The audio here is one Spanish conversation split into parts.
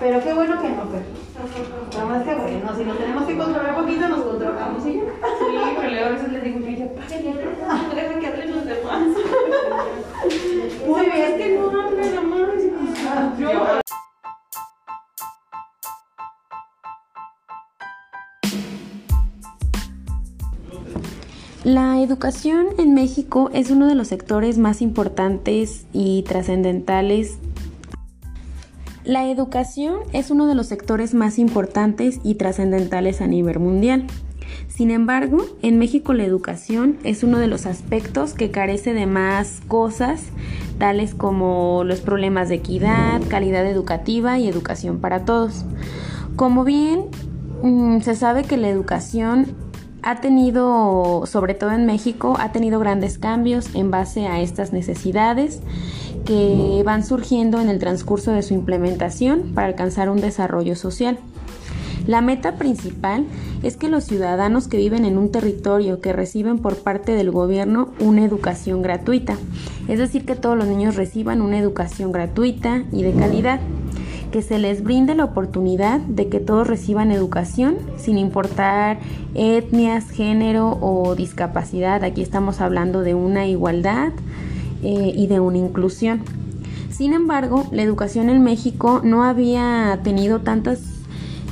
Pero qué bueno que no, pero. Nada más que bueno, si nos tenemos que controlar poquito, nos controlamos y ya. Sí, pero luego a veces les digo que ya párenle, no deja que hablen los demás. Muy bien. Es que no hablan la madre. Yo. La educación en México es uno de los sectores más importantes y trascendentales. La educación es uno de los sectores más importantes y trascendentales a nivel mundial. Sin embargo, en México la educación es uno de los aspectos que carece de más cosas, tales como los problemas de equidad, calidad educativa y educación para todos. Como bien mm, se sabe que la educación ha tenido, sobre todo en México, ha tenido grandes cambios en base a estas necesidades que van surgiendo en el transcurso de su implementación para alcanzar un desarrollo social. La meta principal es que los ciudadanos que viven en un territorio que reciben por parte del gobierno una educación gratuita, es decir, que todos los niños reciban una educación gratuita y de calidad que se les brinde la oportunidad de que todos reciban educación sin importar etnias, género o discapacidad. Aquí estamos hablando de una igualdad eh, y de una inclusión. Sin embargo, la educación en México no había tenido tantas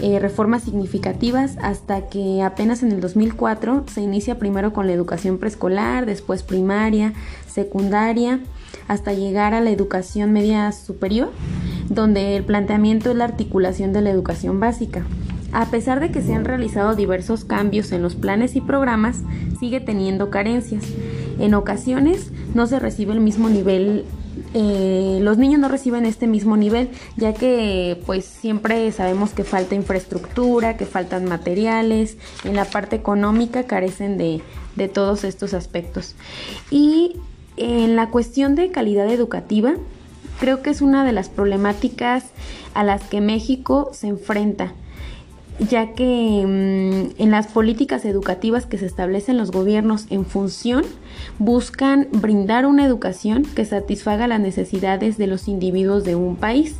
eh, reformas significativas hasta que apenas en el 2004 se inicia primero con la educación preescolar, después primaria, secundaria, hasta llegar a la educación media superior donde el planteamiento es la articulación de la educación básica. A pesar de que se han realizado diversos cambios en los planes y programas, sigue teniendo carencias. En ocasiones no se recibe el mismo nivel eh, los niños no reciben este mismo nivel, ya que pues siempre sabemos que falta infraestructura, que faltan materiales, en la parte económica carecen de, de todos estos aspectos. Y en la cuestión de calidad educativa, Creo que es una de las problemáticas a las que México se enfrenta, ya que mm, en las políticas educativas que se establecen los gobiernos en función buscan brindar una educación que satisfaga las necesidades de los individuos de un país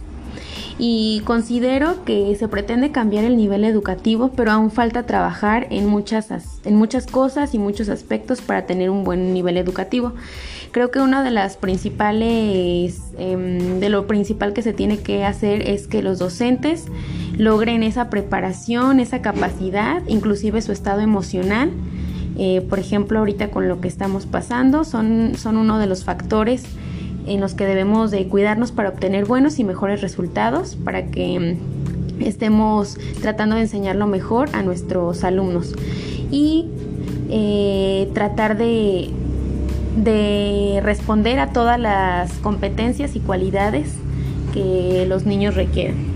y considero que se pretende cambiar el nivel educativo, pero aún falta trabajar en muchas, en muchas cosas y muchos aspectos para tener un buen nivel educativo. Creo que una de las principales, em, de lo principal que se tiene que hacer es que los docentes logren esa preparación, esa capacidad, inclusive su estado emocional. Eh, por ejemplo, ahorita con lo que estamos pasando, son, son uno de los factores en los que debemos de cuidarnos para obtener buenos y mejores resultados, para que mm, estemos tratando de enseñar lo mejor a nuestros alumnos y eh, tratar de, de responder a todas las competencias y cualidades que los niños requieren.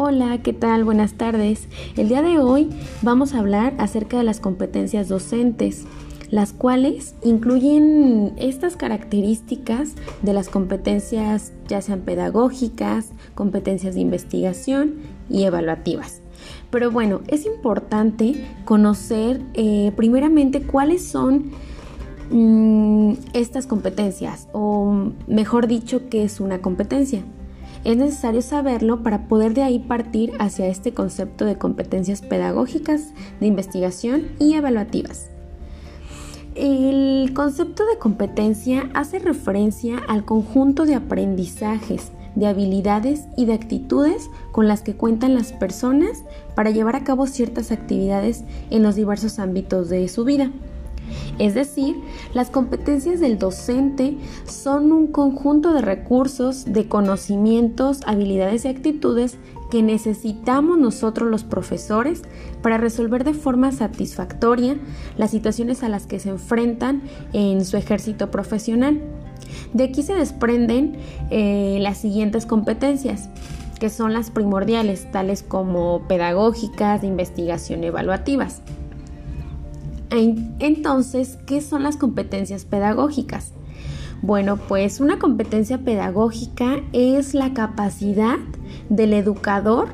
Hola, ¿qué tal? Buenas tardes. El día de hoy vamos a hablar acerca de las competencias docentes, las cuales incluyen estas características de las competencias ya sean pedagógicas, competencias de investigación y evaluativas. Pero bueno, es importante conocer eh, primeramente cuáles son mm, estas competencias, o mejor dicho, qué es una competencia. Es necesario saberlo para poder de ahí partir hacia este concepto de competencias pedagógicas, de investigación y evaluativas. El concepto de competencia hace referencia al conjunto de aprendizajes, de habilidades y de actitudes con las que cuentan las personas para llevar a cabo ciertas actividades en los diversos ámbitos de su vida. Es decir, las competencias del docente son un conjunto de recursos, de conocimientos, habilidades y actitudes que necesitamos nosotros los profesores para resolver de forma satisfactoria las situaciones a las que se enfrentan en su ejército profesional. De aquí se desprenden eh, las siguientes competencias que son las primordiales, tales como pedagógicas, de investigación evaluativas. Entonces, ¿qué son las competencias pedagógicas? Bueno, pues una competencia pedagógica es la capacidad del educador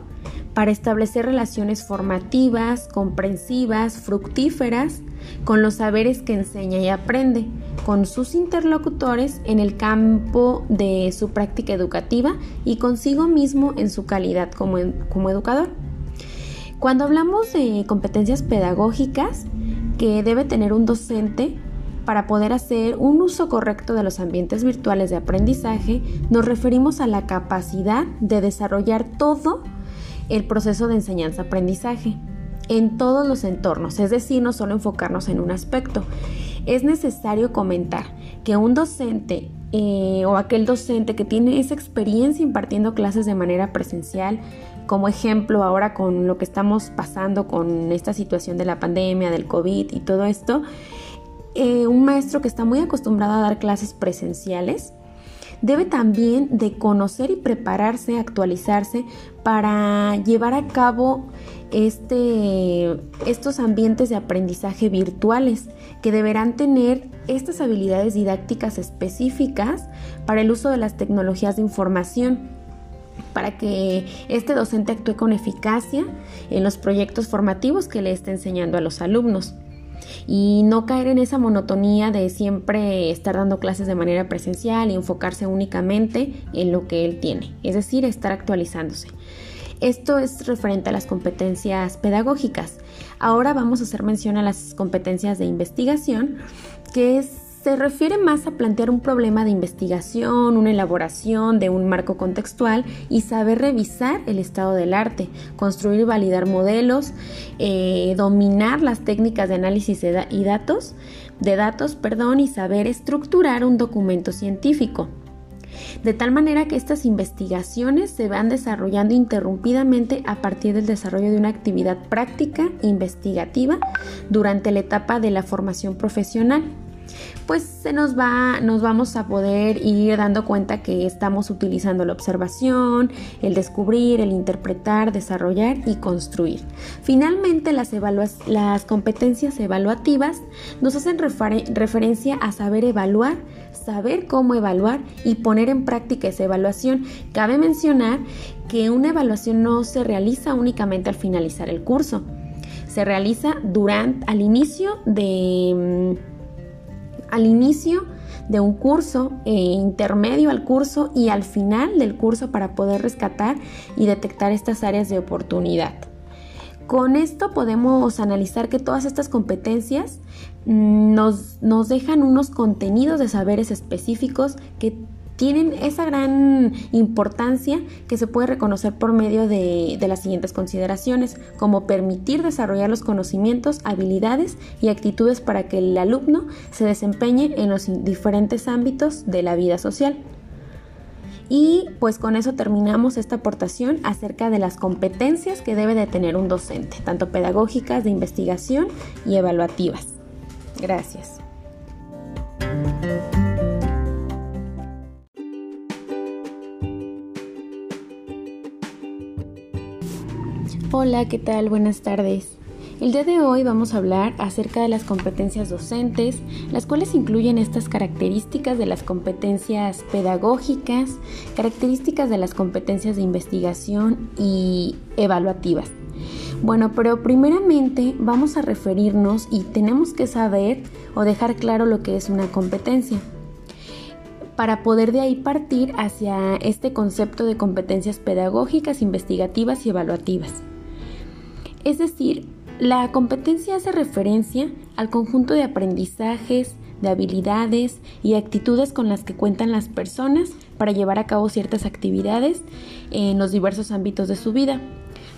para establecer relaciones formativas, comprensivas, fructíferas con los saberes que enseña y aprende, con sus interlocutores en el campo de su práctica educativa y consigo mismo en su calidad como, educador. Cuando hablamos de competencias pedagógicas que debe tener un docente, para poder hacer un uso correcto de los ambientes virtuales de aprendizaje, nos referimos a la capacidad de desarrollar todo el proceso de enseñanza-aprendizaje en todos los entornos, es decir, no solo enfocarnos en un aspecto. Es necesario comentar que un docente eh, o aquel docente que tiene esa experiencia impartiendo clases de manera presencial, como ejemplo ahora con lo que estamos pasando con esta situación de la pandemia, del COVID y todo esto, eh, un maestro que está muy acostumbrado a dar clases presenciales, debe también de conocer y prepararse, actualizarse para llevar a cabo este, estos ambientes de aprendizaje virtuales que deberán tener estas habilidades didácticas específicas para el uso de las tecnologías de información para que este docente actúe con eficacia en los proyectos formativos que le esté enseñando a los alumnos y no caer en esa monotonía de siempre estar dando clases de manera presencial y enfocarse únicamente en lo que él tiene, es decir, estar actualizándose. Esto es referente a las competencias pedagógicas. Ahora vamos a hacer mención a las competencias de investigación, que es se refiere más a plantear un problema de investigación, una elaboración de un marco contextual y saber revisar el estado del arte, construir y validar modelos, eh, dominar las técnicas de análisis y datos, de datos, perdón, y saber estructurar un documento científico. De tal manera que estas investigaciones se van desarrollando interrumpidamente a partir del desarrollo de una actividad práctica investigativa durante la etapa de la formación profesional pues se nos va, nos vamos a poder ir dando cuenta que estamos utilizando la observación, el descubrir, el interpretar, desarrollar y construir. Finalmente, las, las competencias evaluativas nos hacen referencia a saber evaluar, saber cómo evaluar y poner en práctica esa evaluación. Cabe mencionar que una evaluación no se realiza únicamente al finalizar el curso. Se realiza durante, al inicio de mm, al inicio de un curso, eh, intermedio al curso y al final del curso para poder rescatar y detectar estas áreas de oportunidad. Con esto podemos analizar que todas estas competencias mm, nos, nos dejan unos contenidos de saberes específicos que tienen esa gran importancia que se puede reconocer por medio de, las siguientes consideraciones, como permitir desarrollar los conocimientos, habilidades y actitudes para que el alumno se desempeñe en los diferentes ámbitos de la vida social. Y pues con eso terminamos esta aportación acerca de las competencias que debe de tener un docente, tanto pedagógicas, de investigación y evaluativas. Gracias. Hola, ¿qué tal? Buenas tardes. El día de hoy vamos a hablar acerca de las competencias docentes, las cuales incluyen estas características de las competencias pedagógicas, características de las competencias de investigación y evaluativas. Bueno, pero primeramente vamos a referirnos y tenemos que saber o dejar claro lo que es una competencia para poder de ahí partir hacia este concepto de competencias pedagógicas, investigativas y evaluativas. Es decir, la competencia hace referencia al conjunto de aprendizajes, de habilidades y actitudes con las que cuentan las personas para llevar a cabo ciertas actividades en los diversos ámbitos de su vida.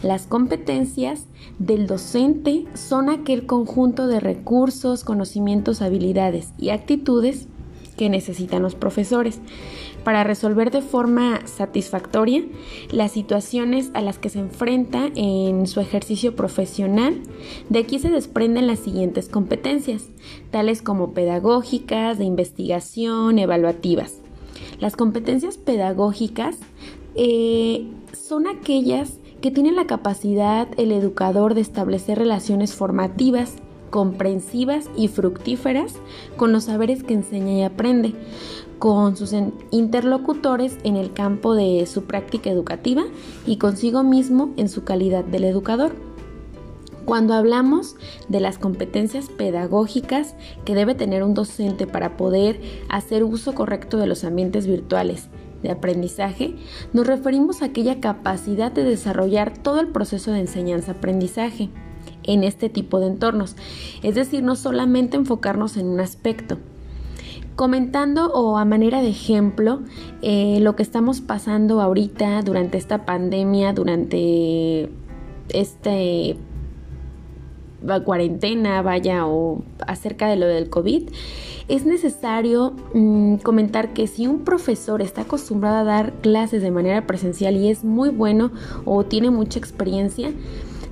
Las competencias del docente son aquel conjunto de recursos, conocimientos, habilidades y actitudes que necesitan los profesores para resolver de forma satisfactoria las situaciones a las que se enfrenta en su ejercicio profesional. De aquí se desprenden las siguientes competencias, tales como pedagógicas, de investigación, evaluativas. Las competencias pedagógicas eh, son aquellas que tienen la capacidad el educador de establecer relaciones formativas comprensivas y fructíferas con los saberes que enseña y aprende, con sus interlocutores en el campo de su práctica educativa y consigo mismo en su calidad del educador. Cuando hablamos de las competencias pedagógicas que debe tener un docente para poder hacer uso correcto de los ambientes virtuales de aprendizaje, nos referimos a aquella capacidad de desarrollar todo el proceso de enseñanza-aprendizaje en este tipo de entornos, es decir, no solamente enfocarnos en un aspecto. Comentando o a manera de ejemplo eh, lo que estamos pasando ahorita durante esta pandemia, durante este cuarentena, vaya, o acerca de lo del COVID, es necesario mm, comentar que si un profesor está acostumbrado a dar clases de manera presencial y es muy bueno o tiene mucha experiencia,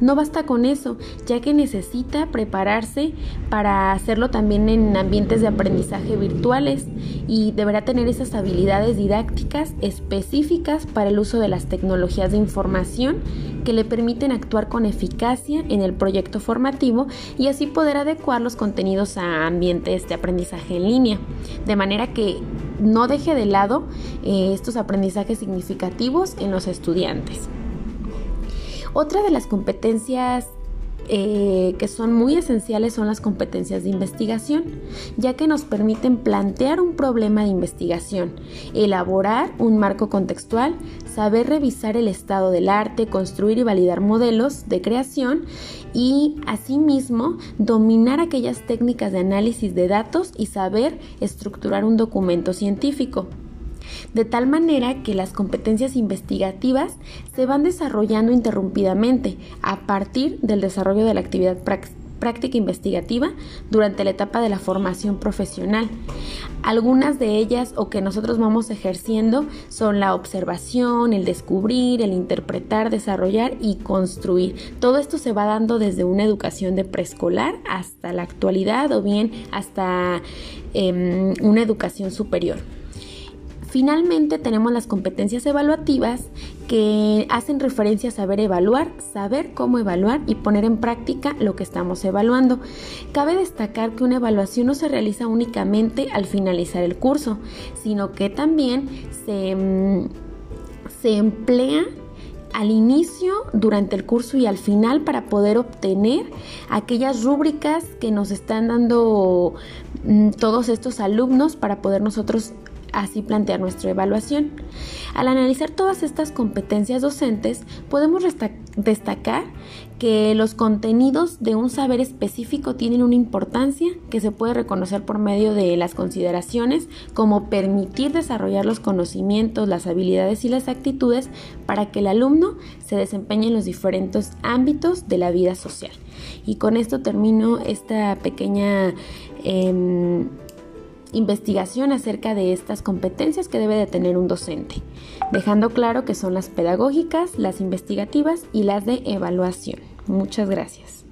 no basta con eso, ya que necesita prepararse para hacerlo también en ambientes de aprendizaje virtuales y deberá tener esas habilidades didácticas específicas para el uso de las tecnologías de información que le permiten actuar con eficacia en el proyecto formativo y así poder adecuar los contenidos a ambientes de aprendizaje en línea, de manera que no deje de lado eh, estos aprendizajes significativos en los estudiantes. Otra de las competencias eh, que son muy esenciales son las competencias de investigación, ya que nos permiten plantear un problema de investigación, elaborar un marco contextual, saber revisar el estado del arte, construir y validar modelos de creación y asimismo dominar aquellas técnicas de análisis de datos y saber estructurar un documento científico de tal manera que las competencias investigativas se van desarrollando interrumpidamente a partir del desarrollo de la actividad práctica investigativa durante la etapa de la formación profesional. Algunas de ellas o que nosotros vamos ejerciendo son la observación, el descubrir, el interpretar, desarrollar y construir. Todo esto se va dando desde una educación de preescolar hasta la actualidad o bien hasta em, una educación superior. Finalmente tenemos las competencias evaluativas que hacen referencia a saber evaluar, saber cómo evaluar y poner en práctica lo que estamos evaluando. Cabe destacar que una evaluación no se realiza únicamente al finalizar el curso, sino que también se, mm, se emplea al inicio, durante el curso y al final para poder obtener aquellas rúbricas que nos están dando mm, todos estos alumnos para poder nosotros así plantear nuestra evaluación. Al analizar todas estas competencias docentes, podemos destacar que los contenidos de un saber específico tienen una importancia que se puede reconocer por medio de las consideraciones como permitir desarrollar los conocimientos, las habilidades y las actitudes para que el alumno se desempeñe en los diferentes ámbitos de la vida social. Y con esto termino esta pequeña... Em, investigación acerca de estas competencias que debe de tener un docente, dejando claro que son las pedagógicas, las investigativas y las de evaluación. Muchas gracias.